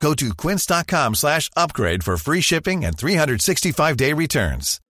Go to quince.com slash upgrade for free shipping and 365-day returns.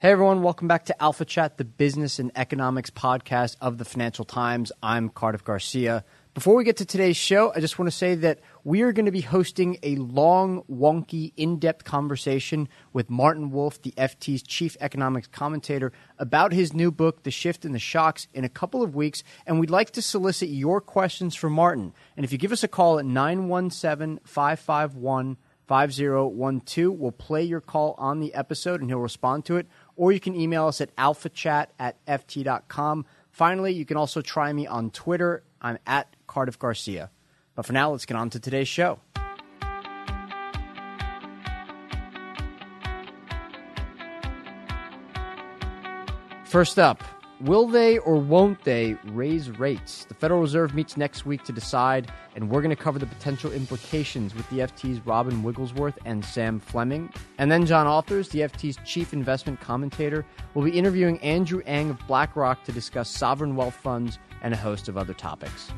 Hey everyone, welcome back to Alpha Chat, the business and economics podcast of the Financial Times. I'm Cardiff Garcia. Before we get to today's show, I just want to say that we are going to be hosting a long, wonky, in depth conversation with Martin Wolf, the FT's chief economics commentator, about his new book, The Shift and the Shocks, in a couple of weeks. And we'd like to solicit your questions for Martin. And if you give us a call at 917 551 5012, we'll play your call on the episode and he'll respond to it. Or you can email us at alphachat at ft.com. Finally, you can also try me on Twitter. I'm at Cardiff Garcia. But for now, let's get on to today's show. First up, will they or won't they raise rates? The Federal Reserve meets next week to decide, and we're going to cover the potential implications with the FT's Robin Wigglesworth and Sam Fleming. And then John Authers, the FT's chief investment commentator, will be interviewing Andrew Ang of BlackRock to discuss sovereign wealth funds and a host of other topics.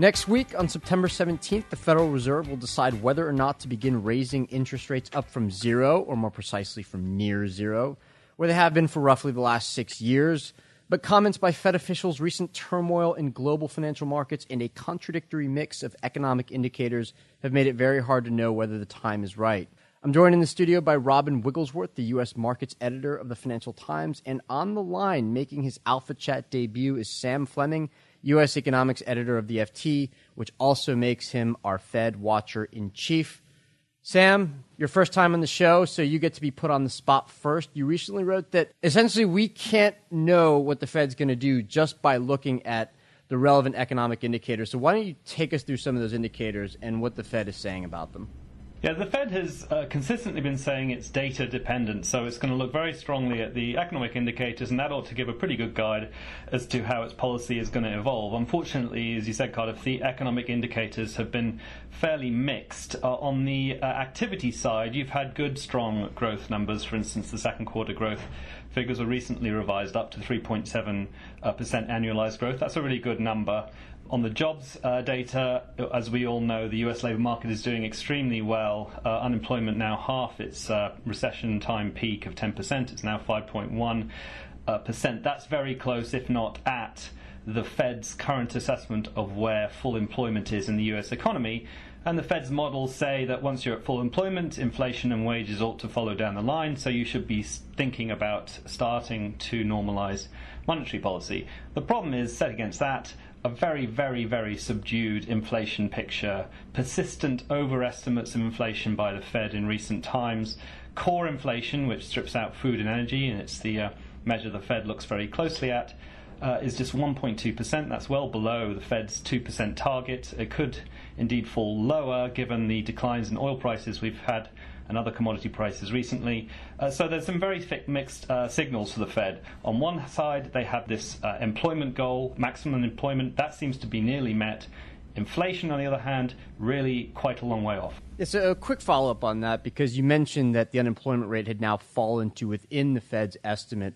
Next week, on September 17th, the Federal Reserve will decide whether or not to begin raising interest rates up from zero, or more precisely from near zero, where they have been for roughly the last six years. But comments by Fed officials, recent turmoil in global financial markets, and a contradictory mix of economic indicators have made it very hard to know whether the time is right. I'm joined in the studio by Robin Wigglesworth, the U.S. markets editor of the Financial Times, and on the line, making his Alpha Chat debut, is Sam Fleming, U.S. economics editor of the FT, which also makes him our Fed watcher in chief. Sam, your first time on the show, so you get to be put on the spot first. You recently wrote that essentially we can't know what the Fed's going to do just by looking at the relevant economic indicators. So why don't you take us through some of those indicators and what the Fed is saying about them? Yeah, the Fed has uh, consistently been saying it's data dependent, so it's going to look very strongly at the economic indicators, and that ought to give a pretty good guide as to how its policy is going to evolve. Unfortunately, as you said, Cardiff, the economic indicators have been fairly mixed. Uh, on the uh, activity side, you've had good, strong growth numbers. For instance, the second quarter growth figures were recently revised up to 3.7% uh, annualized growth. That's a really good number. On the jobs uh, data, as we all know, the US labour market is doing extremely well. Uh, unemployment now half its uh, recession time peak of 10%. It's now 5.1%. Uh, That's very close, if not at, the Fed's current assessment of where full employment is in the US economy. And the Fed's models say that once you're at full employment, inflation and wages ought to follow down the line, so you should be thinking about starting to normalize monetary policy. The problem is, set against that, a very, very, very subdued inflation picture, persistent overestimates of inflation by the Fed in recent times, core inflation, which strips out food and energy, and it's the uh, measure the Fed looks very closely at, uh, is just 1.2%. That's well below the Fed's 2% target. It could indeed fall lower given the declines in oil prices we've had and other commodity prices recently. Uh, so there's some very thick mixed uh, signals for the Fed. On one side, they have this uh, employment goal, maximum employment, that seems to be nearly met. Inflation, on the other hand, really quite a long way off. It's a quick follow up on that because you mentioned that the unemployment rate had now fallen to within the Fed's estimate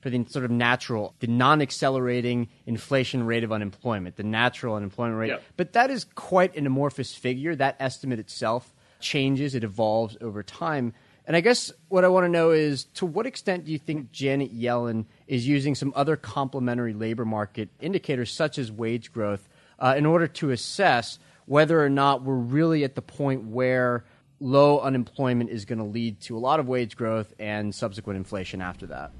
for the sort of natural, the non accelerating inflation rate of unemployment, the natural unemployment rate. Yep. But that is quite an amorphous figure. That estimate itself changes, it evolves over time. And I guess what I want to know is to what extent do you think Janet Yellen is using some other complementary labor market indicators, such as wage growth, uh, in order to assess whether or not we're really at the point where low unemployment is going to lead to a lot of wage growth and subsequent inflation after that?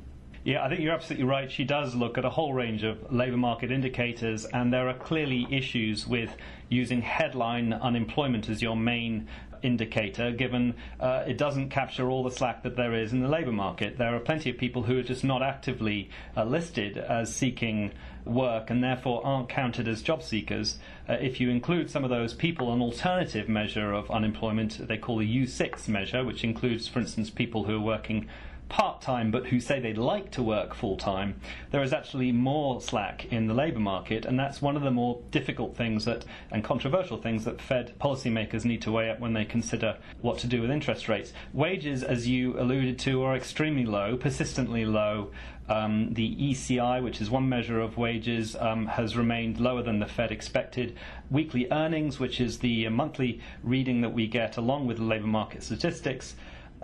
Yeah, I think you're absolutely right. She does look at a whole range of labour market indicators, and there are clearly issues with using headline unemployment as your main indicator, given uh, it doesn't capture all the slack that there is in the labour market. There are plenty of people who are just not actively uh, listed as seeking work and therefore aren't counted as job seekers. Uh, if you include some of those people, an alternative measure of unemployment, they call the U6 measure, which includes, for instance, people who are working part time but who say they'd like to work full time, there is actually more slack in the labour market, and that's one of the more difficult things that and controversial things that Fed policymakers need to weigh up when they consider what to do with interest rates. Wages, as you alluded to, are extremely low, persistently low. Um, the ECI, which is one measure of wages, um, has remained lower than the Fed expected. Weekly earnings, which is the monthly reading that we get along with the labour market statistics,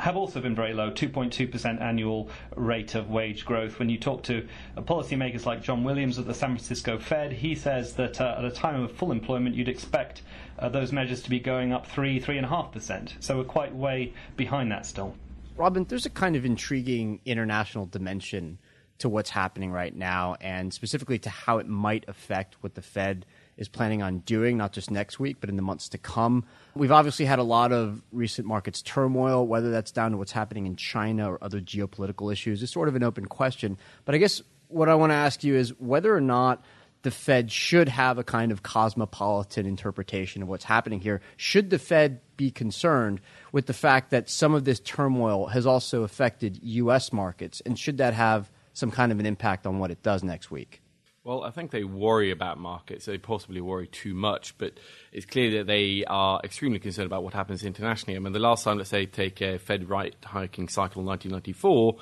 have also been very low 2.2% annual rate of wage growth. When you talk to policymakers like John Williams at the San Francisco Fed, he says that uh, at a time of full employment, you'd expect uh, those measures to be going up 3, 3.5%. So we're quite way behind that still. Robin, there's a kind of intriguing international dimension to what's happening right now, and specifically to how it might affect what the Fed is planning on doing, not just next week, but in the months to come. We've obviously had a lot of recent markets turmoil, whether that's down to what's happening in China or other geopolitical issues. is sort of an open question. But I guess what I want to ask you is whether or not the Fed should have a kind of cosmopolitan interpretation of what's happening here. Should the Fed be concerned with the fact that some of this turmoil has also affected U.S. markets? And should that have some kind of an impact on what it does next week? Well, I think they worry about markets. They possibly worry too much, but it's clear that they are extremely concerned about what happens internationally. I mean, the last time, let's say, take a Fed rate hiking cycle in 1994,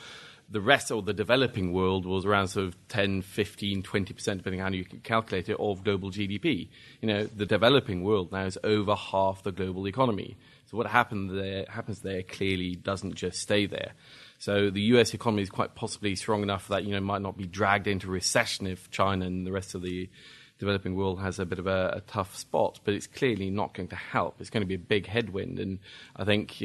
the rest of the developing world was around sort of 10, 15, 20%, depending on how you calculate it, of global GDP. You know, the developing world now is over half the global economy. So what happened there, happens there clearly doesn't just stay there. So the U.S. economy is quite possibly strong enough that you know might not be dragged into recession if China and the rest of the developing world has a bit of a, a, tough spot, but it's clearly not going to help. It's going to be a big headwind, and I think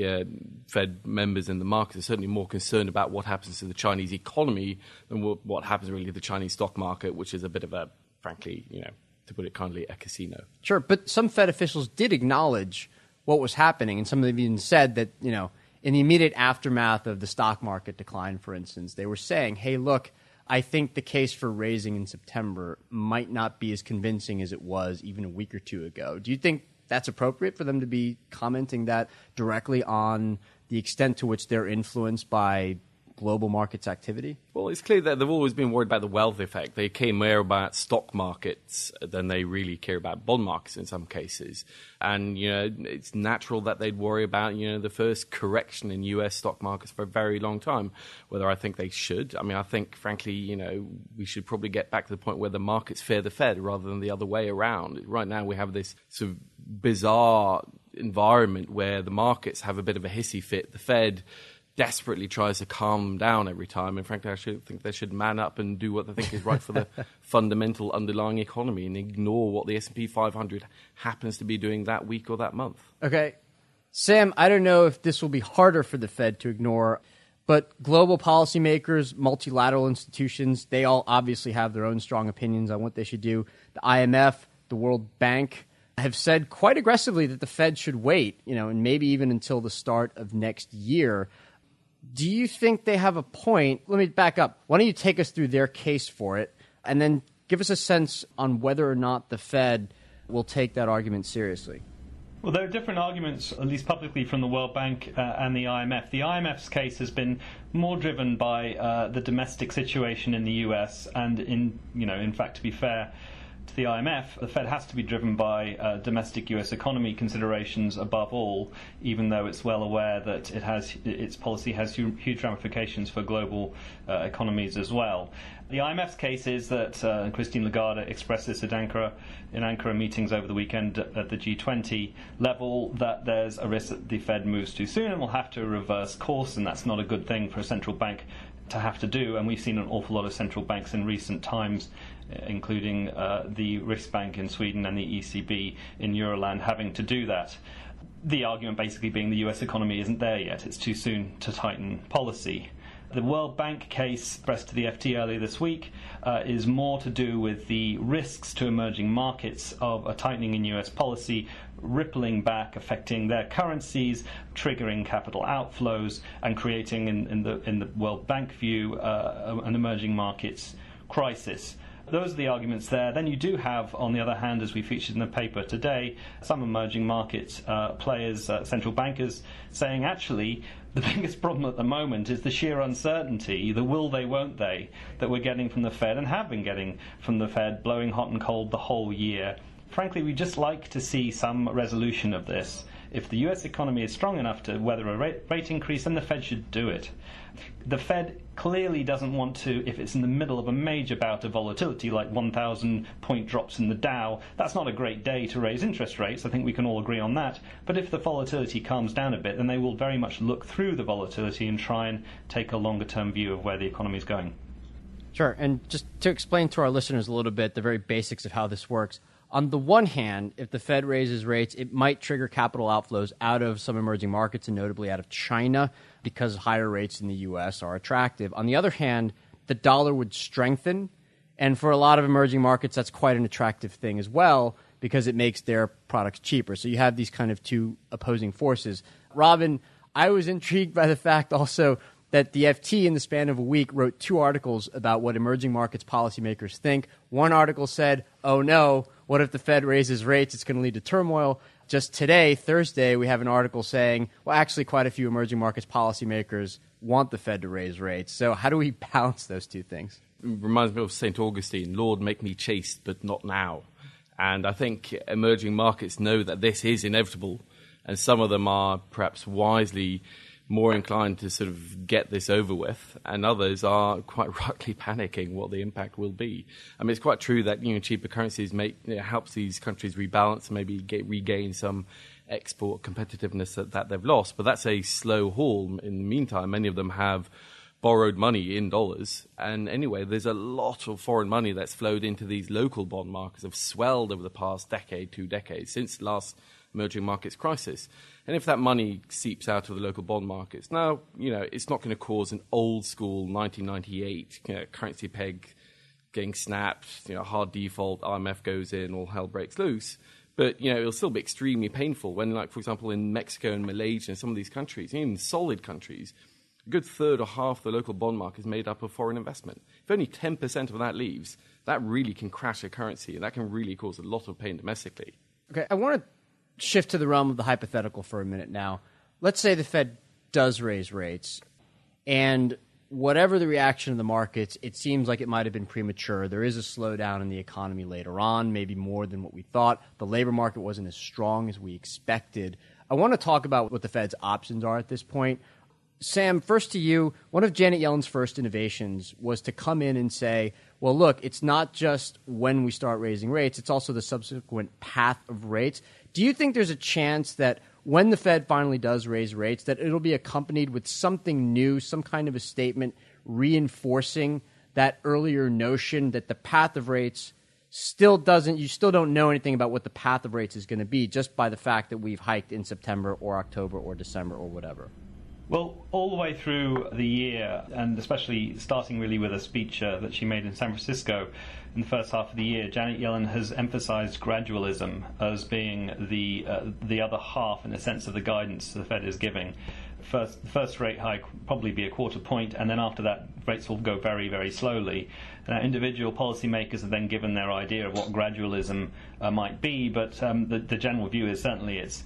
Fed members in the market are certainly more concerned about what happens to the Chinese economy than what, what happens really to the Chinese stock market, which is a bit of a, frankly, you know, to put it kindly, a casino. Sure, but some Fed officials did acknowledge what was happening, and some of them even said that you know in the immediate aftermath of the stock market decline, for instance, they were saying, hey, look, I think the case for raising in September might not be as convincing as it was even a week or two ago. Do you think that's appropriate for them to be commenting that directly on the extent to which they're influenced by global markets activity? Well, it's clear that they've always been worried about the wealth effect. They care more about stock markets than they really care about bond markets in some cases. And, you know, it's natural that they'd worry about, you know, the first correction in US stock markets for a very long time. Whether I think they should. I mean, I think, frankly, you know, we should probably get back to the point where the markets fear the Fed rather than the other way around. Right now, we have this sort of bizarre environment where the markets have a bit of a hissy fit. The Fed desperately tries to calm down every time. And frankly, I should think they should man up and do what they think is right for the fundamental underlying economy and ignore what the S&P 500 happens to be doing that week or that month. Okay. Sam, I don't know if this will be harder for the Fed to ignore, but global policymakers, multilateral institutions, they all obviously have their own strong opinions on what they should do. The IMF, the World Bank, have said quite aggressively that the Fed should wait, you know, and maybe even until the start of next year do you think they have a point? Let me back up. Why don't you take us through their case for it and then give us a sense on whether or not the Fed will take that argument seriously? Well, there are different arguments, at least publicly, from the World Bank uh, and the IMF. The IMF's case has been more driven by uh, the domestic situation in the US, and in you know, in fact, to be fair, to the IMF, the Fed has to be driven by uh, domestic U.S. economy considerations above all, even though it's well aware that it has its policy has huge ramifications for global uh, economies as well. The IMF's case is that, uh, Christine Lagarde expressed this at Ankara, in Ankara meetings over the weekend at the G20 level, that there's a risk that the Fed moves too soon and will have to reverse course, and that's not a good thing for a central bank to have to do. And we've seen an awful lot of central banks in recent times including uh, the Riksbank in Sweden and the ECB in Euroland having to do that. The argument basically being the US economy isn't there yet, it's too soon to tighten policy. The World Bank case expressed to the FT earlier this week uh, is more to do with the risks to emerging markets of a tightening in US policy rippling back, affecting their currencies, triggering capital outflows, and creating, in, in the in the World Bank view, uh, an emerging markets crisis. Those are the arguments there. Then you do have, on the other hand, as we featured in the paper today, some emerging market uh, players, uh, central bankers, saying actually the biggest problem at the moment is the sheer uncertainty, the will they, won't they, that we're getting from the Fed and have been getting from the Fed, blowing hot and cold the whole year. Frankly, we just like to see some resolution of this. If the US economy is strong enough to weather a rate, rate increase, then the Fed should do it. The Fed clearly doesn't want to, if it's in the middle of a major bout of volatility, like 1,000 point drops in the Dow, that's not a great day to raise interest rates. I think we can all agree on that. But if the volatility calms down a bit, then they will very much look through the volatility and try and take a longer term view of where the economy is going. Sure. And just to explain to our listeners a little bit the very basics of how this works. On the one hand, if the Fed raises rates, it might trigger capital outflows out of some emerging markets and notably out of China because higher rates in the US are attractive. On the other hand, the dollar would strengthen. And for a lot of emerging markets, that's quite an attractive thing as well because it makes their products cheaper. So you have these kind of two opposing forces. Robin, I was intrigued by the fact also that the FT in the span of a week wrote two articles about what emerging markets policymakers think. One article said, oh no, what if the Fed raises rates? It's going to lead to turmoil. Just today, Thursday, we have an article saying, well, actually, quite a few emerging markets policymakers want the Fed to raise rates. So, how do we balance those two things? It reminds me of St. Augustine Lord, make me chaste, but not now. And I think emerging markets know that this is inevitable, and some of them are perhaps wisely more inclined to sort of get this over with, and others are quite rightly panicking what the impact will be. I mean, it's quite true that you know cheaper currencies make you know, helps these countries rebalance, maybe get, regain some export competitiveness that, that they've lost, but that's a slow haul. In the meantime, many of them have borrowed money in dollars. And anyway, there's a lot of foreign money that's flowed into these local bond markets, have swelled over the past decade, two decades, since last emerging markets crisis. And if that money seeps out of the local bond markets, now, you know, it's not going to cause an old school 1998 you know, currency peg getting snapped, you know, hard default, IMF goes in, all hell breaks loose. But, you know, it'll still be extremely painful when, like, for example, in Mexico and Malaysia and some of these countries, even solid countries, a good third or half the local bond market is made up of foreign investment. If only 10% of that leaves, that really can crash a currency and that can really cause a lot of pain domestically. Okay, I want to shift to the realm of the hypothetical for a minute now. Let's say the Fed does raise rates, and whatever the reaction of the markets, it seems like it might have been premature. There is a slowdown in the economy later on, maybe more than what we thought. The labor market wasn't as strong as we expected. I want to talk about what the Fed's options are at this point. Sam, first to you. One of Janet Yellen's first innovations was to come in and say, well, look, it's not just when we start raising rates, it's also the subsequent path of rates. Do you think there's a chance that when the Fed finally does raise rates, that it'll be accompanied with something new, some kind of a statement reinforcing that earlier notion that the path of rates still doesn't, you still don't know anything about what the path of rates is going to be just by the fact that we've hiked in September or October or December or whatever? Well, all the way through the year, and especially starting really with a speech uh, that she made in San Francisco in the first half of the year, Janet Yellen has emphasized gradualism as being the uh, the other half, in a sense, of the guidance the Fed is giving. First, the first rate hike probably be a quarter point, and then after that, rates will go very, very slowly. Individual policymakers are then given their idea of what gradualism uh, might be, but um, the, the general view is certainly it's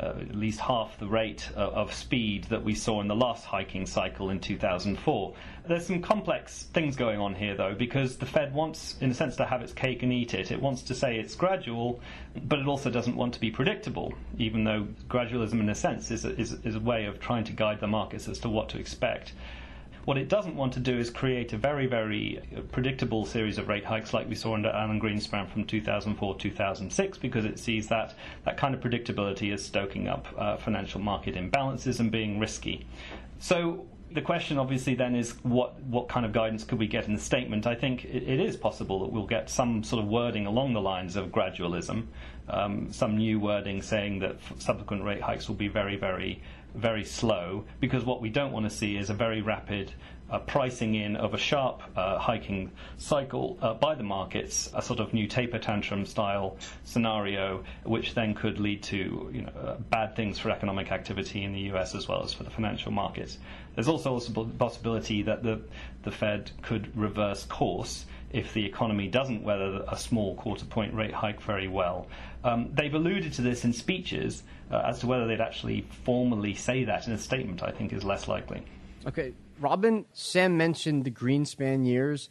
at least half the rate uh, of speed that we saw in the last hiking cycle in 2004. There's some complex things going on here, though, because the Fed wants, in a sense, to have its cake and eat it. It wants to say it's gradual, but it also doesn't want to be predictable, even though gradualism, in a sense, is a, is, is a way of trying to guide the markets as to what to expect. What it doesn't want to do is create a very, very predictable series of rate hikes like we saw under Alan Greenspan from 2004 2006 because it sees that that kind of predictability is stoking up uh, financial market imbalances and being risky. So the question obviously then is what what kind of guidance could we get in the statement? I think it, it is possible that we'll get some sort of wording along the lines of gradualism, um, some new wording saying that subsequent rate hikes will be very very very slow because what we don't want to see is a very rapid uh, pricing in of a sharp uh, hiking cycle uh, by the markets, a sort of new taper tantrum style scenario, which then could lead to you know, uh, bad things for economic activity in the US as well as for the financial markets. There's also a possibility that the, the Fed could reverse course if the economy doesn't weather a small quarter point rate hike very well. Um, they've alluded to this in speeches. Uh, as to whether they'd actually formally say that in a statement, I think is less likely. Okay, Robin, Sam mentioned the Greenspan years.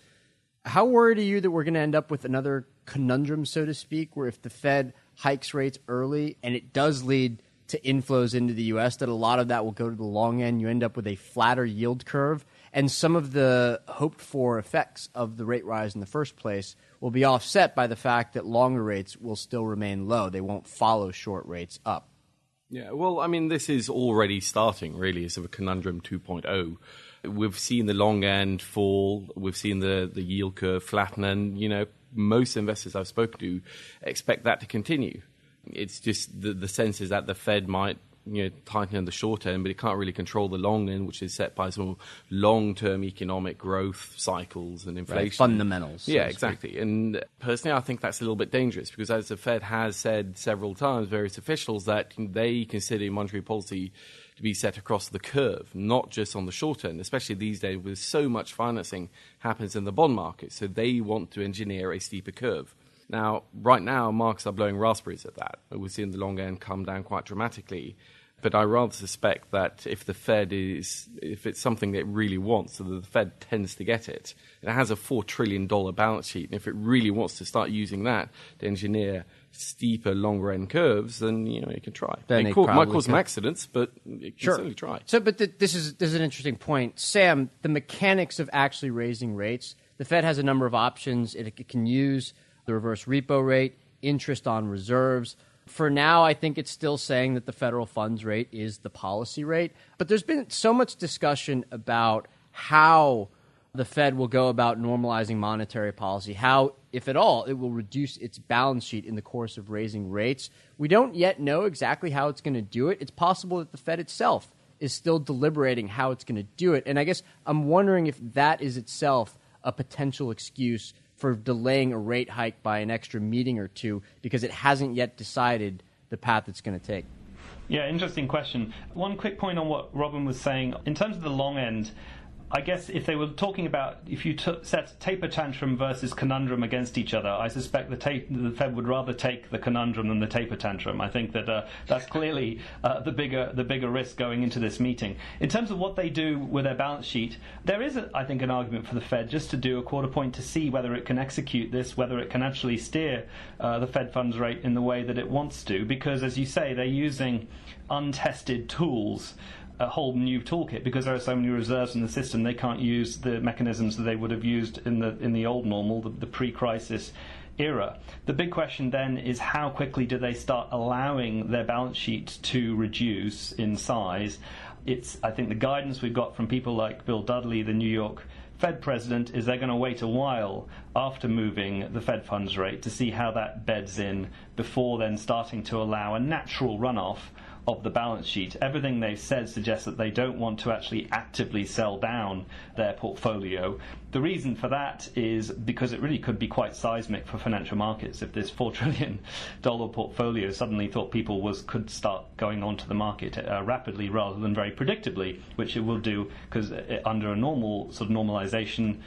How worried are you that we're going to end up with another conundrum, so to speak, where if the Fed hikes rates early and it does lead to inflows into the U.S., that a lot of that will go to the long end. You end up with a flatter yield curve, and some of the hoped for effects of the rate rise in the first place will be offset by the fact that longer rates will still remain low. They won't follow short rates up. Yeah, well, I mean, this is already starting, really, as of a conundrum 2.0. We've seen the long end fall, we've seen the, the yield curve flatten, and, you know, most investors I've spoken to expect that to continue. It's just the, the sense is that the Fed might you know, tightening the short end, but it can't really control the long end, which is set by some long-term economic growth cycles and inflation right, fundamentals. Yeah, so exactly. And personally, I think that's a little bit dangerous because, as the Fed has said several times, various officials that they consider monetary policy to be set across the curve, not just on the short end, especially these days with so much financing happens in the bond market. So they want to engineer a steeper curve. Now, right now, markets are blowing raspberries at that. We're seeing the long end come down quite dramatically. But I rather suspect that if the Fed is, if it's something that it really wants, so the Fed tends to get it. It has a $4 trillion balance sheet, and if it really wants to start using that to engineer steeper, longer end curves, then you know it can try. Then it, it might cause some accidents, but it can sure. certainly try. So, but the, this is this is an interesting point, Sam. The mechanics of actually raising rates. The Fed has a number of options. It, it can use the reverse repo rate, interest on reserves. For now, I think it's still saying that the federal funds rate is the policy rate. But there's been so much discussion about how the Fed will go about normalizing monetary policy, how, if at all, it will reduce its balance sheet in the course of raising rates. We don't yet know exactly how it's going to do it. It's possible that the Fed itself is still deliberating how it's going to do it. And I guess I'm wondering if that is itself a potential excuse for delaying a rate hike by an extra meeting or two because it hasn't yet decided the path it's going to take? Yeah, interesting question. One quick point on what Robin was saying. In terms of the long end, I guess if they were talking about if you t- set taper tantrum versus conundrum against each other, I suspect the, ta- the Fed would rather take the conundrum than the taper tantrum. I think that uh, that's clearly uh, the bigger the bigger risk going into this meeting. In terms of what they do with their balance sheet, there is, a, I think, an argument for the Fed just to do a quarter point to see whether it can execute this, whether it can actually steer uh, the Fed funds rate in the way that it wants to, because as you say, they're using untested tools a whole new toolkit because there are so many reserves in the system. They can't use the mechanisms that they would have used in the in the old normal, the, the pre-crisis era. The big question then is how quickly do they start allowing their balance sheet to reduce in size? It's I think the guidance we've got from people like Bill Dudley, the New York Fed president, is they're going to wait a while after moving the Fed funds rate to see how that beds in before then starting to allow a natural runoff of the balance sheet. Everything they've said suggests that they don't want to actually actively sell down their portfolio. The reason for that is because it really could be quite seismic for financial markets if this $4 trillion portfolio suddenly thought people was could start going onto the market uh, rapidly rather than very predictably, which it will do because uh, under a normal sort of normalization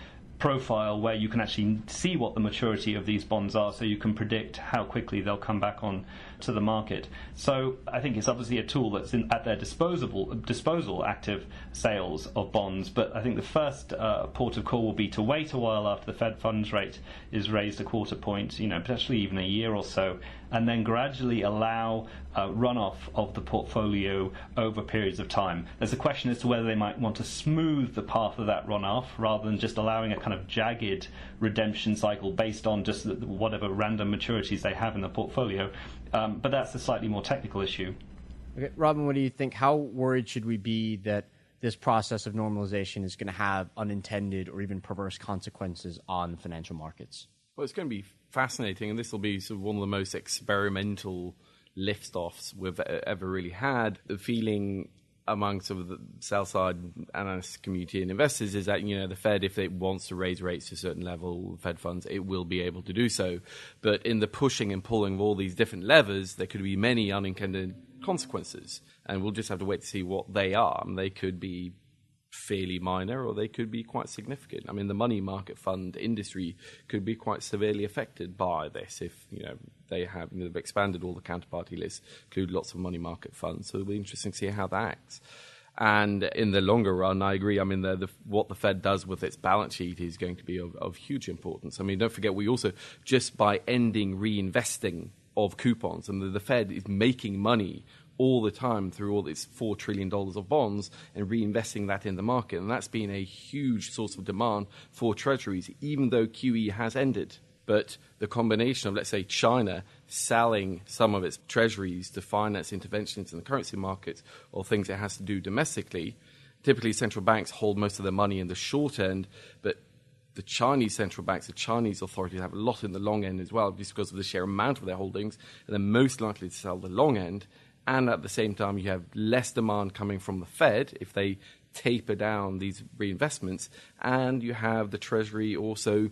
profile where you can actually see what the maturity of these bonds are so you can predict how quickly they'll come back on to the market. So I think it's obviously a tool that's in, at their disposable disposal active sales of bonds. But I think the first uh, port of call will be to wait a while after the Fed funds rate is raised a quarter point, you know, potentially even a year or so, and then gradually allow uh, runoff of the portfolio over periods of time. There's a question as to whether they might want to smooth the path of that runoff rather than just allowing a kind of jagged redemption cycle based on just whatever random maturities they have in the portfolio. Um, but that's a slightly more technical issue. Okay, Robin, what do you think? How worried should we be that this process of normalization is going to have unintended or even perverse consequences on financial markets? Well, it's going to be fascinating, and this will be sort of one of the most experimental lift offs we've ever really had. The feeling among some of the sell side analyst community and investors is that you know the Fed, if it wants to raise rates to a certain level, Fed funds, it will be able to do so. But in the pushing and pulling of all these different levers, there could be many unintended consequences, and we'll just have to wait to see what they are. And they could be fairly minor or they could be quite significant. I mean, the money market fund industry could be quite severely affected by this if, you know, they have you know, they've expanded all the counterparty lists, include lots of money market funds. So it'll be interesting to see how that acts. And in the longer run, I agree. I mean, the, the, what the Fed does with its balance sheet is going to be of, of huge importance. I mean, don't forget, we also, just by ending reinvesting of coupons, and the, the Fed is making money all the time through all its $4 trillion of bonds and reinvesting that in the market. And that's been a huge source of demand for treasuries, even though QE has ended. But the combination of, let's say, China selling some of its treasuries to finance interventions in the currency markets or things it has to do domestically, typically central banks hold most of their money in the short end, but the Chinese central banks, the Chinese authorities have a lot in the long end as well, just because of the sheer amount of their holdings, and they're most likely to sell the long end and at the same time you have less demand coming from the Fed if they taper down these reinvestments, and you have the Treasury also,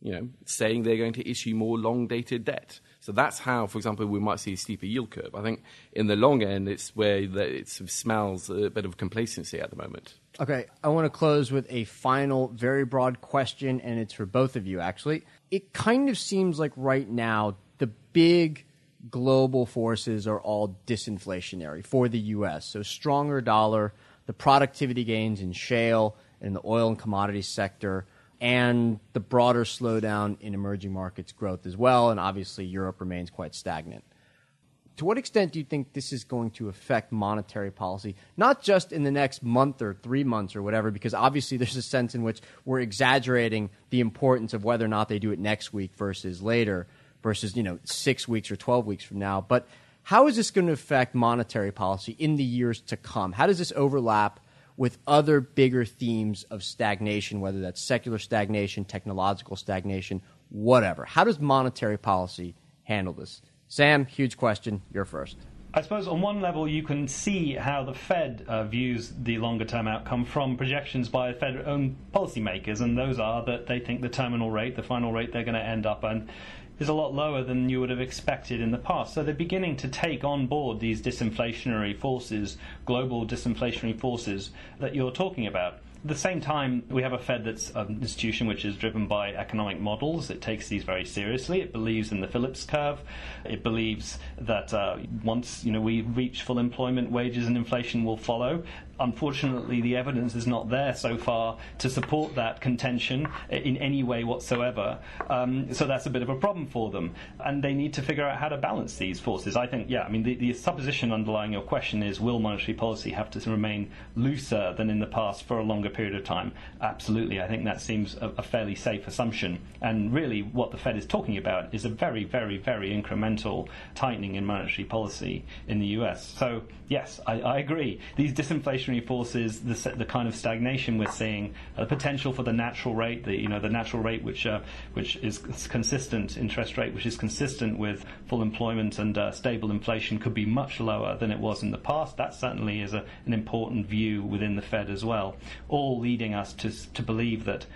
you know, saying they're going to issue more long-dated debt. So that's how, for example, we might see a steeper yield curve. I think in the long end, it's where it smells a bit of complacency at the moment. Okay, I want to close with a final, very broad question, and it's for both of you, actually. It kind of seems like right now the big global forces are all disinflationary for the U.S. So stronger dollar, the productivity gains in shale and the oil and commodities sector, and the broader slowdown in emerging markets growth as well. And obviously, Europe remains quite stagnant. To what extent do you think this is going to affect monetary policy, not just in the next month or three months or whatever, because obviously there's a sense in which we're exaggerating the importance of whether or not they do it next week versus later versus you know six weeks or 12 weeks from now. But how is this going to affect monetary policy in the years to come? How does this overlap with other bigger themes of stagnation, whether that's secular stagnation, technological stagnation, whatever? How does monetary policy handle this? Sam, huge question. You're first. I suppose on one level you can see how the Fed uh, views the longer term outcome from projections by Fed own policymakers, and those are that they think the terminal rate, the final rate they're going to end up on, is a lot lower than you would have expected in the past. So they're beginning to take on board these disinflationary forces, global disinflationary forces that you're talking about. At the same time, we have a Fed that's an institution which is driven by economic models. It takes these very seriously. It believes in the Phillips curve. It believes that uh, once you know we reach full employment, wages and inflation will follow unfortunately, the evidence is not there so far to support that contention in any way whatsoever. Um, so that's a bit of a problem for them. And they need to figure out how to balance these forces. I think, yeah, I mean, the, the supposition underlying your question is will monetary policy have to remain looser than in the past for a longer period of time? Absolutely. I think that seems a, a fairly safe assumption. And really, what the Fed is talking about is a very, very, very incremental tightening in monetary policy in the US. So, yes, I, I agree. These disinflation inflationary forces, the, the kind of stagnation we're seeing, the potential for the natural rate, the you know the natural rate which uh, which is consistent interest rate, which is consistent with full employment and uh, stable inflation, could be much lower than it was in the past. That certainly is a, an important view within the Fed as well. All leading us to to believe that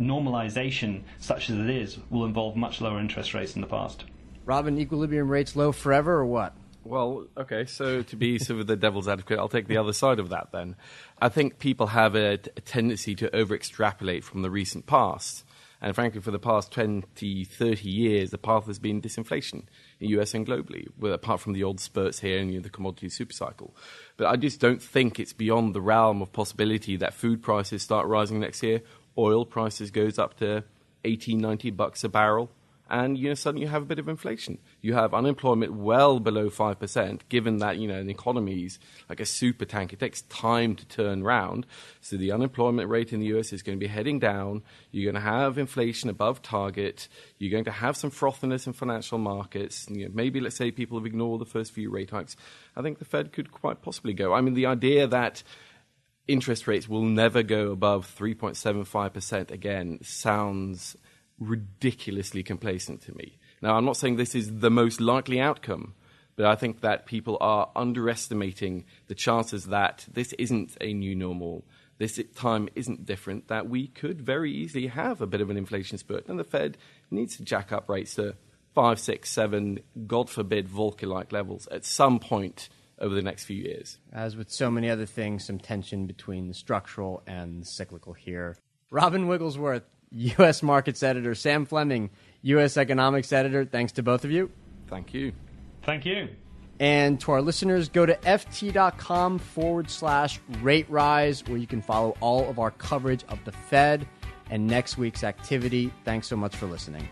normalization, such as it is, will involve much lower interest rates in the past. Robin, equilibrium rates low forever or what? Well, okay, so to be sort of the devil's advocate, I'll take the other side of that then. I think people have a, a tendency to over extrapolate from the recent past. And frankly, for the past 20, 30 years, the path has been disinflation in the US and globally, apart from the odd spurts here and you know, the commodity supercycle. But I just don't think it's beyond the realm of possibility that food prices start rising next year, oil prices goes up to 80, 90 bucks a barrel and you know suddenly you have a bit of inflation. You have unemployment well below five percent, given that you know the economy is like a super tank. It takes time to turn round. So the unemployment rate in the US is going to be heading down. You're going to have inflation above target. You're going to have some frothiness in financial markets. You know, maybe let's say people have ignored the first few rate hikes. I think the Fed could quite possibly go. I mean, the idea that interest rates will never go above 3.75% again sounds ridiculously complacent to me. Now, I'm not saying this is the most likely outcome, But I think that people are underestimating the chances that this isn't a new normal. This time isn't different, that we could very easily have a bit of an inflation spurt, and the Fed needs to jack up rates to five, six, seven, God forbid, Volcker like levels at some point over the next few years. As with so many other things, some tension between the structural and the cyclical here. Robin Wigglesworth, U.S. Markets Editor, Sam Fleming, U.S. Economics Editor, thanks to both of you. Thank you. Thank you. And to our listeners, go to ft.com forward slash rate rise, where you can follow all of our coverage of the Fed and next week's activity. Thanks so much for listening.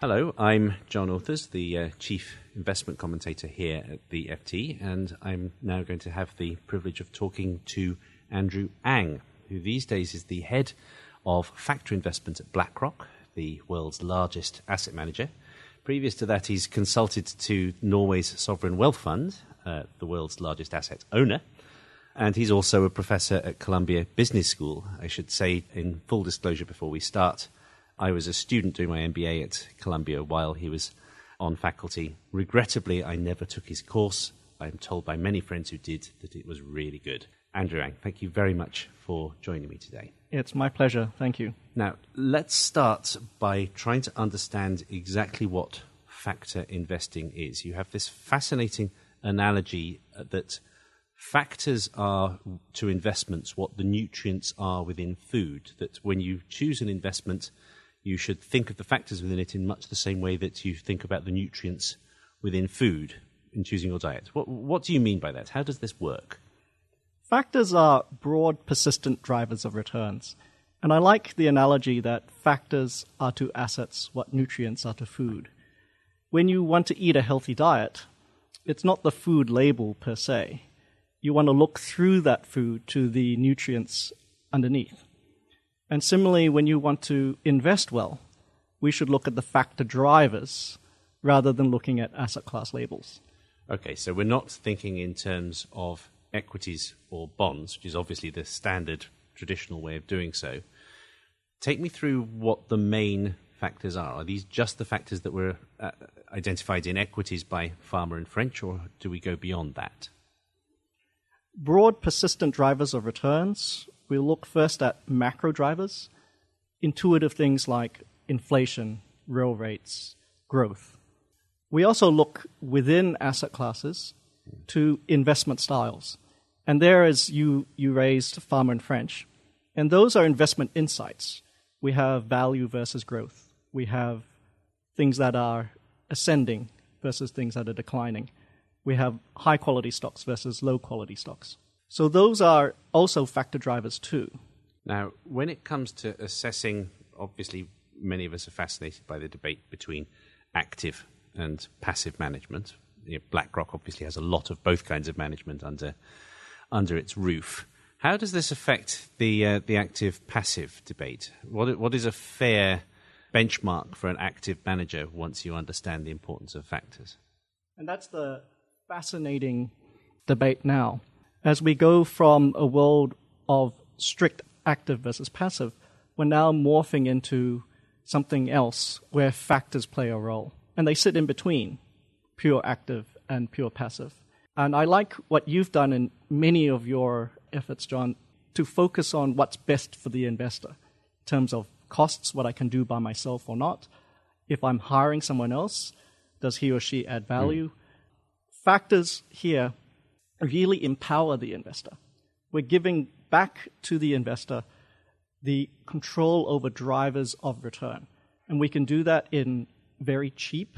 Hello, I'm John Authers, the uh, Chief Investment Commentator here at the FT, and I'm now going to have the privilege of talking to Andrew Ang, who these days is the head of factor investment at BlackRock, the world's largest asset manager. Previous to that, he's consulted to Norway's Sovereign Wealth Fund, uh, the world's largest asset owner. And he's also a professor at Columbia Business School. I should say, in full disclosure before we start, I was a student doing my MBA at Columbia while he was on faculty. Regrettably, I never took his course. I'm told by many friends who did that it was really good. Andrew Ang, thank you very much for joining me today. It's my pleasure. Thank you. Now, let's start by trying to understand exactly what factor investing is. You have this fascinating analogy uh, that factors are to investments what the nutrients are within food, that when you choose an investment, you should think of the factors within it in much the same way that you think about the nutrients within food in choosing your diet. What, what do you mean by that? How does this work? Factors are broad, persistent drivers of returns. And I like the analogy that factors are to assets what nutrients are to food. When you want to eat a healthy diet, it's not the food label per se. You want to look through that food to the nutrients underneath. And similarly, when you want to invest well, we should look at the factor drivers rather than looking at asset class labels. Okay, so we're not thinking in terms of equities or bonds, which is obviously the standard traditional way of doing so. Take me through what the main factors are. Are these just the factors that were uh, identified in equities by Fama and French, or do we go beyond that? Broad, persistent drivers of returns we look first at macro drivers, intuitive things like inflation, real rates, growth. We also look within asset classes to investment styles. And there, as you, you raised Fama and French, and those are investment insights. We have value versus growth. We have things that are ascending versus things that are declining. We have high quality stocks versus low quality stocks. So those are also factor drivers too. Now, when it comes to assessing, obviously, many of us are fascinated by the debate between active and passive management. You know, BlackRock obviously has a lot of both kinds of management under under its roof. How does this affect the uh, the active passive debate? What what is a fair benchmark for an active manager once you understand the importance of factors? And that's the fascinating debate now as we go from a world of strict active versus passive, we're now morphing into something else where factors play a role. And they sit in between pure active and pure passive. And I like what you've done in many of your efforts, John, to focus on what's best for the investor in terms of costs, what I can do by myself or not. If I'm hiring someone else, does he or she add value? Mm. Factors here really empower the investor. We're giving back to the investor the control over drivers of return. And we can do that in very cheap,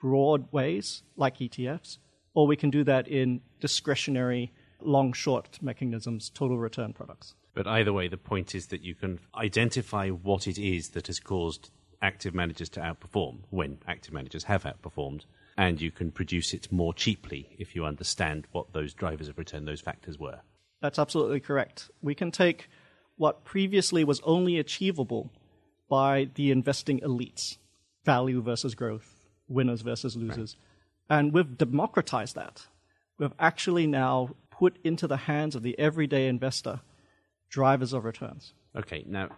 broad ways like ETFs, or we can do that in discretionary, long short mechanisms, total return products. But either way, the point is that you can identify what it is that has caused active managers to outperform when active managers have outperformed and you can produce it more cheaply if you understand what those drivers of return, those factors were. That's absolutely correct. We can take what previously was only achievable by the investing elites value versus growth, winners versus losers. Right. And we've democratized that. We've actually now put into the hands of the everyday investor drivers of returns. Okay, now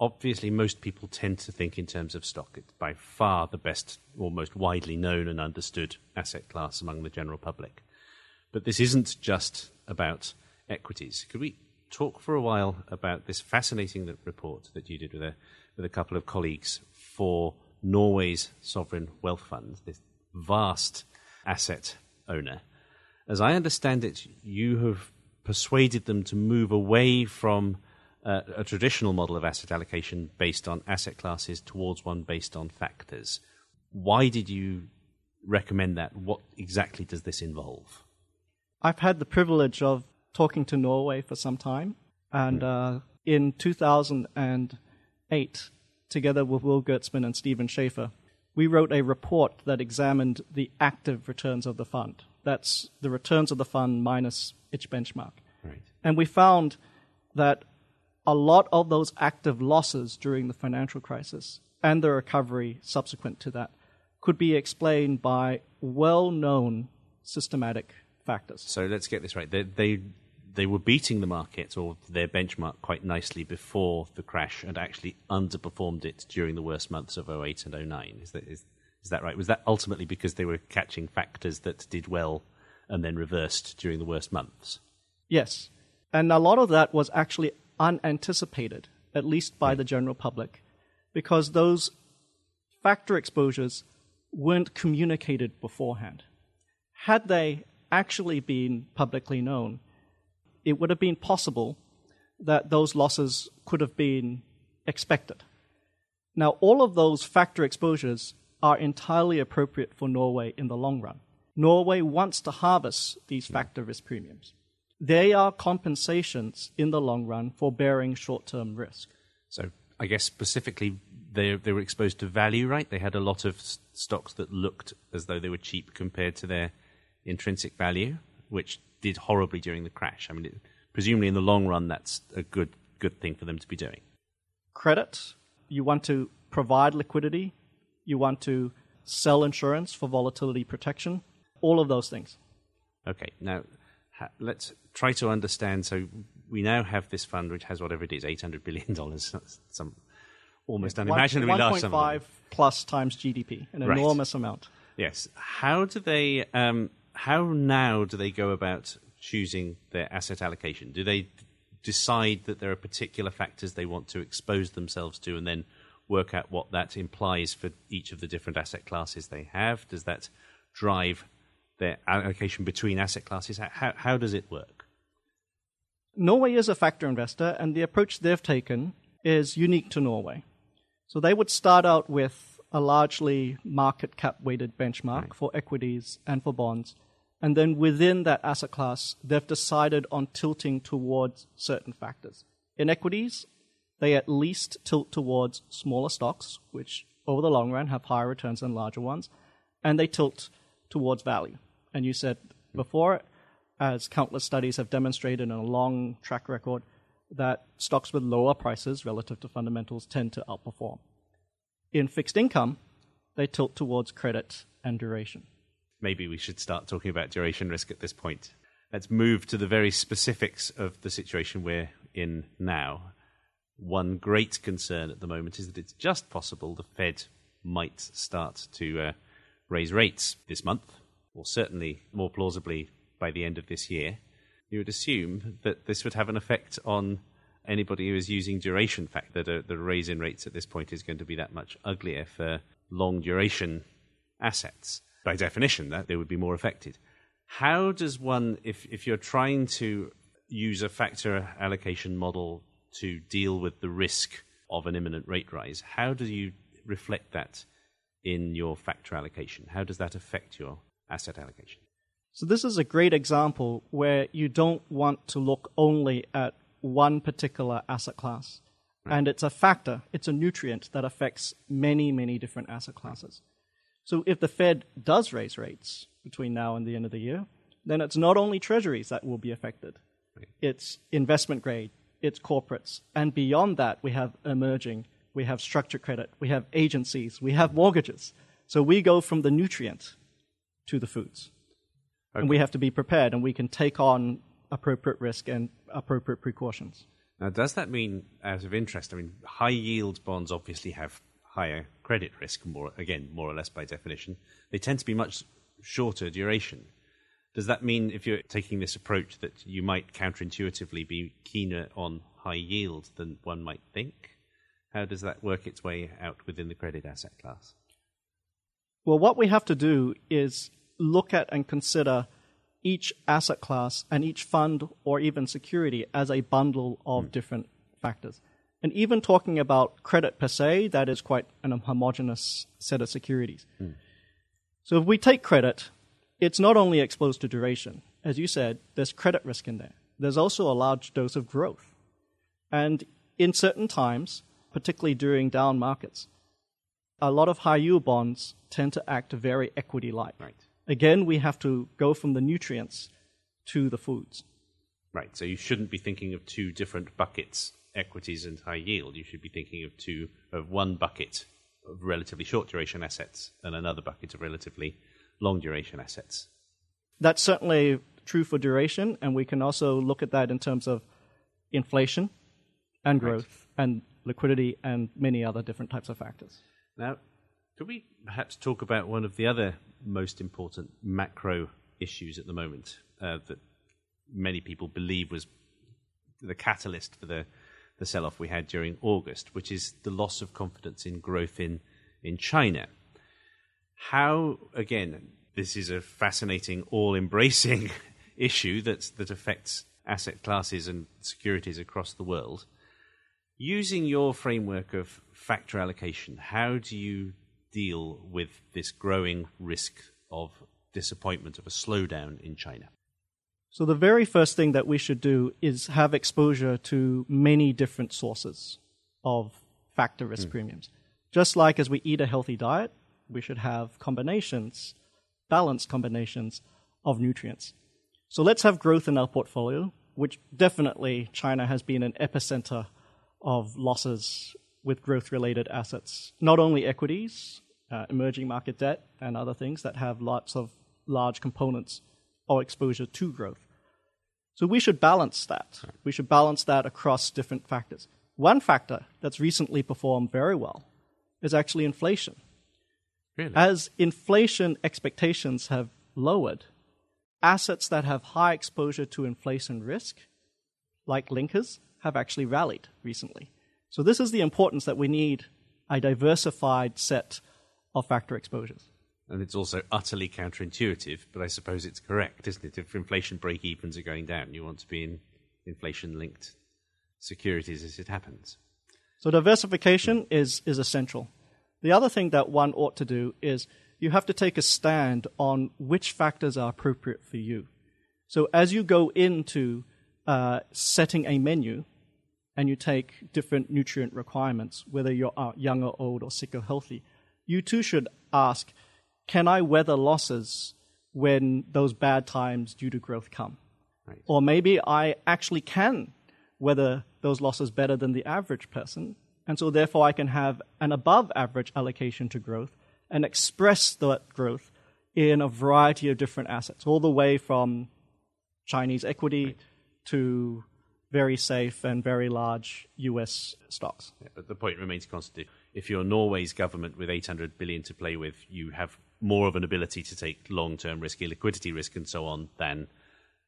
obviously most people tend to think in terms of stock. It's by far the best or most widely known and understood asset class among the general public. But this isn't just about equities. Could we talk for a while about this fascinating report that you did with a, with a couple of colleagues for Norway's sovereign wealth fund, this vast asset owner? As I understand it, you have persuaded them to move away from uh, a traditional model of asset allocation based on asset classes towards one based on factors. Why did you recommend that? What exactly does this involve? I've had the privilege of talking to Norway for some time, and uh, in 2008, together with Will Goetzmann and Stephen Schaefer, we wrote a report that examined the active returns of the fund. That's the returns of the fund minus its benchmark. Right. And we found that a lot of those active losses during the financial crisis and the recovery subsequent to that could be explained by well known systematic factors. So let's get this right. They, they, they were beating the market or their benchmark quite nicely before the crash and actually underperformed it during the worst months of 08 and 09. Is that, is, is that right? Was that ultimately because they were catching factors that did well and then reversed during the worst months? Yes. And a lot of that was actually unanticipated, at least by the general public, because those factor exposures weren't communicated beforehand. Had they actually been publicly known, it would have been possible that those losses could have been expected. Now, all of those factor exposures are entirely appropriate for Norway in the long run. Norway wants to harvest these factor risk premiums. They are compensations in the long run for bearing short term risk. So I guess specifically they they were exposed to value, right? They had a lot of stocks that looked as though they were cheap compared to their intrinsic value, which did horribly during the crash. I mean, it, presumably in the long run, that's a good good thing for them to be doing. Credit, you want to provide liquidity, you want to sell insurance for volatility protection, all of those things. Okay, now ha- let's try to understand. So we now have this fund which has whatever it is, eight hundred billion dollars, some almost unimaginably large sum. 1.5 plus times GDP, an Right. enormous amount. Yes. How do they? Um, how now do they go about choosing their asset allocation? Do they decide that there are particular factors they want to expose themselves to, and then work out what that implies for each of the different asset classes they have? Does that drive their allocation between asset classes? How, how, does it work? Norway is a factor investor, and the approach they've taken is unique to Norway. So they would start out with a largely market cap weighted benchmark for equities and for bonds. And then within that asset class, they've decided on tilting towards certain factors. In equities, they at least tilt towards smaller stocks, which over the long run have higher returns than larger ones, and they tilt towards value. And you said before, as countless studies have demonstrated in a long track record, that stocks with lower prices relative to fundamentals tend to outperform. In fixed income, they tilt towards credit and duration. Maybe we should start talking about duration risk at this point. Let's move to the very specifics of the situation we're in now. One great concern at the moment is that it's just possible the Fed might start to uh, raise rates this month, or certainly more plausibly by the end of this year. You would assume that this would have an effect on anybody who is using duration fact that uh, the raise in rates at this point is going to be that much uglier for long duration assets. By definition, that they would be more affected. How does one, if, if you're trying to use a factor allocation model to deal with the risk of an imminent rate rise, how do you reflect that in your factor allocation? How does that affect your asset allocation? So, this is a great example where you don't want to look only at one particular asset class. And it's a factor, it's a nutrient that affects many, many different asset classes. So, if the Fed does raise rates between now and the end of the year, then it's not only treasuries that will be affected, it's investment grade, it's corporates. And beyond that, we have emerging, we have structured credit, we have agencies, we have mortgages. So, we go from the nutrient to the foods. And we have to be prepared, and we can take on appropriate risk and appropriate precautions. Now, does that mean, out of interest, I mean, high yield bonds obviously have higher credit risk, more again, more or less by definition. They tend to be much shorter duration. Does that mean, if you're taking this approach, that you might counterintuitively be keener on high yield than one might think? How does that work its way out within the credit asset class? Well, what we have to do is look at and consider each asset class and each fund or even security as a bundle of mm. different factors. And even talking about credit per se, that is quite an homogeneous set of securities. Mm. So if we take credit, it's not only exposed to duration. As you said, there's credit risk in there. There's also a large dose of growth. And in certain times, particularly during down markets, a lot of high yield bonds tend to act very equity like. Right. Again, we have to go from the nutrients to the foods. Right. So you shouldn't be thinking of two different buckets, equities and high yield. You should be thinking of two of one bucket of relatively short duration assets and another bucket of relatively long duration assets. That's certainly true for duration, and we can also look at that in terms of inflation and growth right. and liquidity and many other different types of factors. Now, could we perhaps talk about one of the other most important macro issues at the moment uh, that many people believe was the catalyst for the, the sell off we had during August, which is the loss of confidence in growth in, in China. How, again, this is a fascinating, all embracing issue that's, that affects asset classes and securities across the world. Using your framework of factor allocation, how do you deal with this growing risk of disappointment, of a slowdown in China? So, the very first thing that we should do is have exposure to many different sources of factor risk mm. premiums. Just like as we eat a healthy diet, we should have combinations, balanced combinations of nutrients. So, let's have growth in our portfolio, which definitely China has been an epicenter of losses with growth related assets, not only equities, uh, emerging market debt, and other things that have lots of large components or exposure to growth. So we should balance that. We should balance that across different factors. One factor that's recently performed very well is actually inflation. Really? As inflation expectations have lowered, assets that have high exposure to inflation risk, like linkers, have actually rallied recently. So this is the importance that we need a diversified set of factor exposures. And it's also utterly counterintuitive, but I suppose it's correct, isn't it? If inflation break evens are going down, you want to be in inflation linked securities as it happens. So diversification is, is essential. The other thing that one ought to do is you have to take a stand on which factors are appropriate for you. So as you go into uh, setting a menu, and you take different nutrient requirements, whether you're young or old or sick or healthy, you too should ask, can I weather losses when those bad times due to growth come? Right. Or maybe I actually can weather those losses better than the average person, and so therefore I can have an above average allocation to growth and express that growth in a variety of different assets, all the way from Chinese equity right. to very safe and very large US stocks. Yeah, but the point remains constant. If you're Norway's government with 800 billion to play with, you have more of an ability to take long term risky liquidity risk and so on than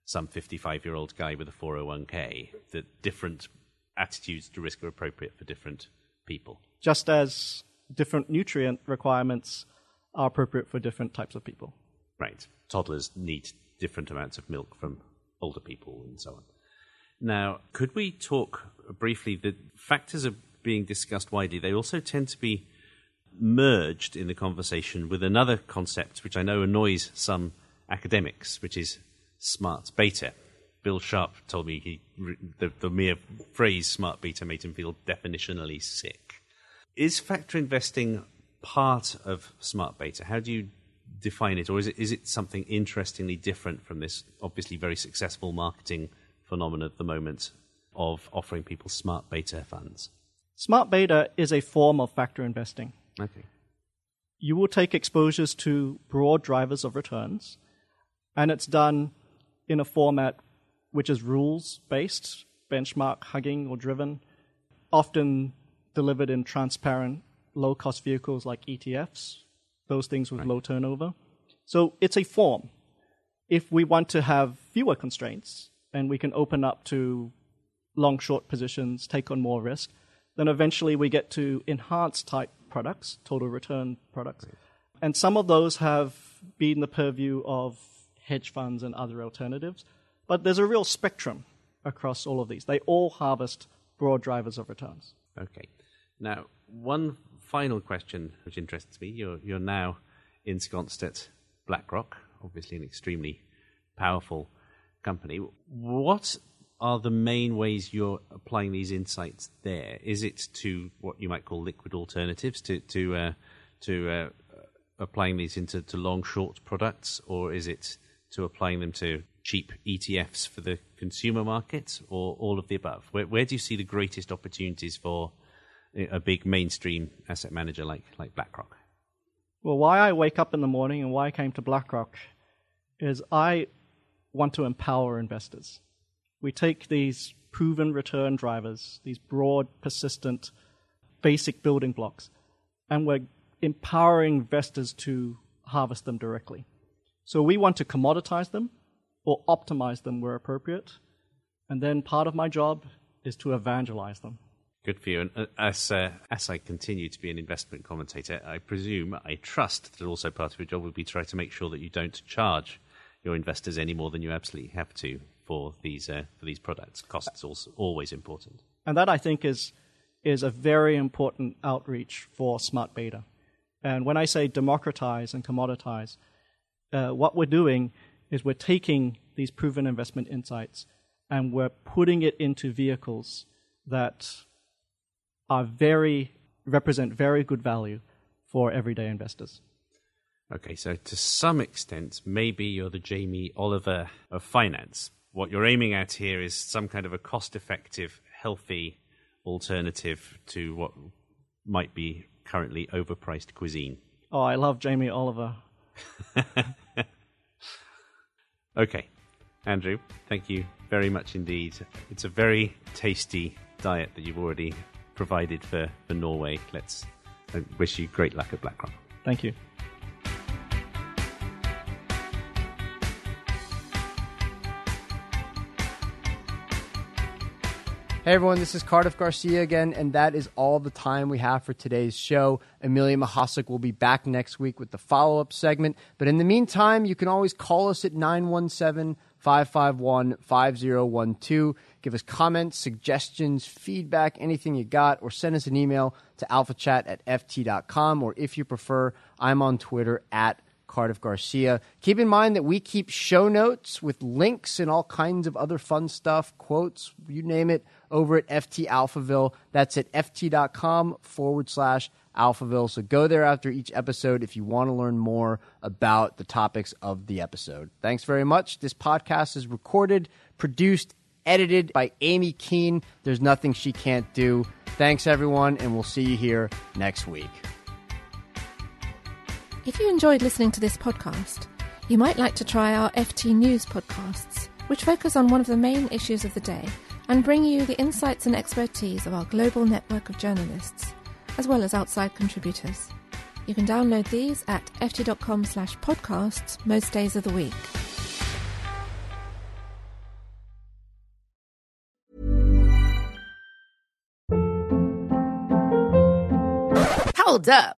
some 55 year old guy with a 401k. That different attitudes to risk are appropriate for different people. Just as different nutrient requirements are appropriate for different types of people. Right. Toddlers need different amounts of milk from older people and so on. Now, could we talk briefly? The factors are being discussed widely. They also tend to be merged in the conversation with another concept which I know annoys some academics, which is smart beta. Bill Sharpe told me he, the, the mere phrase smart beta made him feel definitionally sick. Is factor investing part of smart beta? How do you define it, or is it, is it something interestingly different from this obviously very successful marketing phenomenon at the moment of offering people smart beta funds? Smart beta is a form of factor investing. Okay. You will take exposures to broad drivers of returns, and it's done in a format which is rules based benchmark hugging or driven, often delivered in transparent, low cost vehicles like ETFs, those things with right. low turnover. So it's a form. If we want to have fewer constraints and we can open up to long short positions, take on more risk, then eventually we get to enhanced type products, total return products. Right. And some of those have been the purview of hedge funds and other alternatives. But there's a real spectrum across all of these. They all harvest broad drivers of returns. Okay. Now, one final question which interests me. You're, you're now ensconced at BlackRock, obviously an extremely powerful company. What are the main ways you're applying these insights there? Is it to what you might call liquid alternatives, to to uh, to uh, applying these into to long short products, or is it to applying them to cheap ETFs for the consumer market, or all of the above? Where, where do you see the greatest opportunities for a big mainstream asset manager like like BlackRock? Well, why I wake up in the morning and why I came to BlackRock is I want to empower investors. We take these proven return drivers, these broad, persistent, basic building blocks, and we're empowering investors to harvest them directly. So we want to commoditize them or optimize them where appropriate. And then part of my job is to evangelize them. Good for you. And uh, as, uh, as I continue to be an investment commentator, I presume, I trust that also part of your job will be to try to make sure that you don't charge your investors any more than you absolutely have to for these uh, for these products. Costs also always important. And that I think is is a very important outreach for smart beta. And when I say democratize and commoditize, uh, what we're doing is we're taking these proven investment insights and we're putting it into vehicles that are very represent very good value for everyday investors. Okay, so to some extent, maybe you're the Jamie Oliver of finance. What you're aiming at here is some kind of a cost effective, healthy alternative to what might be currently overpriced cuisine. Oh, I love Jamie Oliver. okay, Andrew, thank you very much indeed. It's a very tasty diet that you've already provided for, for Norway. Let's wish you great luck at BlackRock. Thank you. Hey everyone, this is Cardiff Garcia again, and that is all the time we have for today's show. Amelia Mahasik will be back next week with the follow up segment. But in the meantime, you can always call us at 917 551 5012. Give us comments, suggestions, feedback, anything you got, or send us an email to alphachat at ft.com. Or if you prefer, I'm on Twitter at Cardiff Garcia. Keep in mind that we keep show notes with links and all kinds of other fun stuff, quotes, you name it, over at FT Alphaville. That's at ft.com forward slash Alphaville. So go there after each episode if you want to learn more about the topics of the episode. Thanks very much. This podcast is recorded, produced, edited by Amy Keene. There's nothing she can't do. Thanks, everyone, and we'll see you here next week. If you enjoyed listening to this podcast, you might like to try our FT News podcasts, which focus on one of the main issues of the day and bring you the insights and expertise of our global network of journalists, as well as outside contributors. You can download these at ft.com slash podcasts most days of the week. Hold up.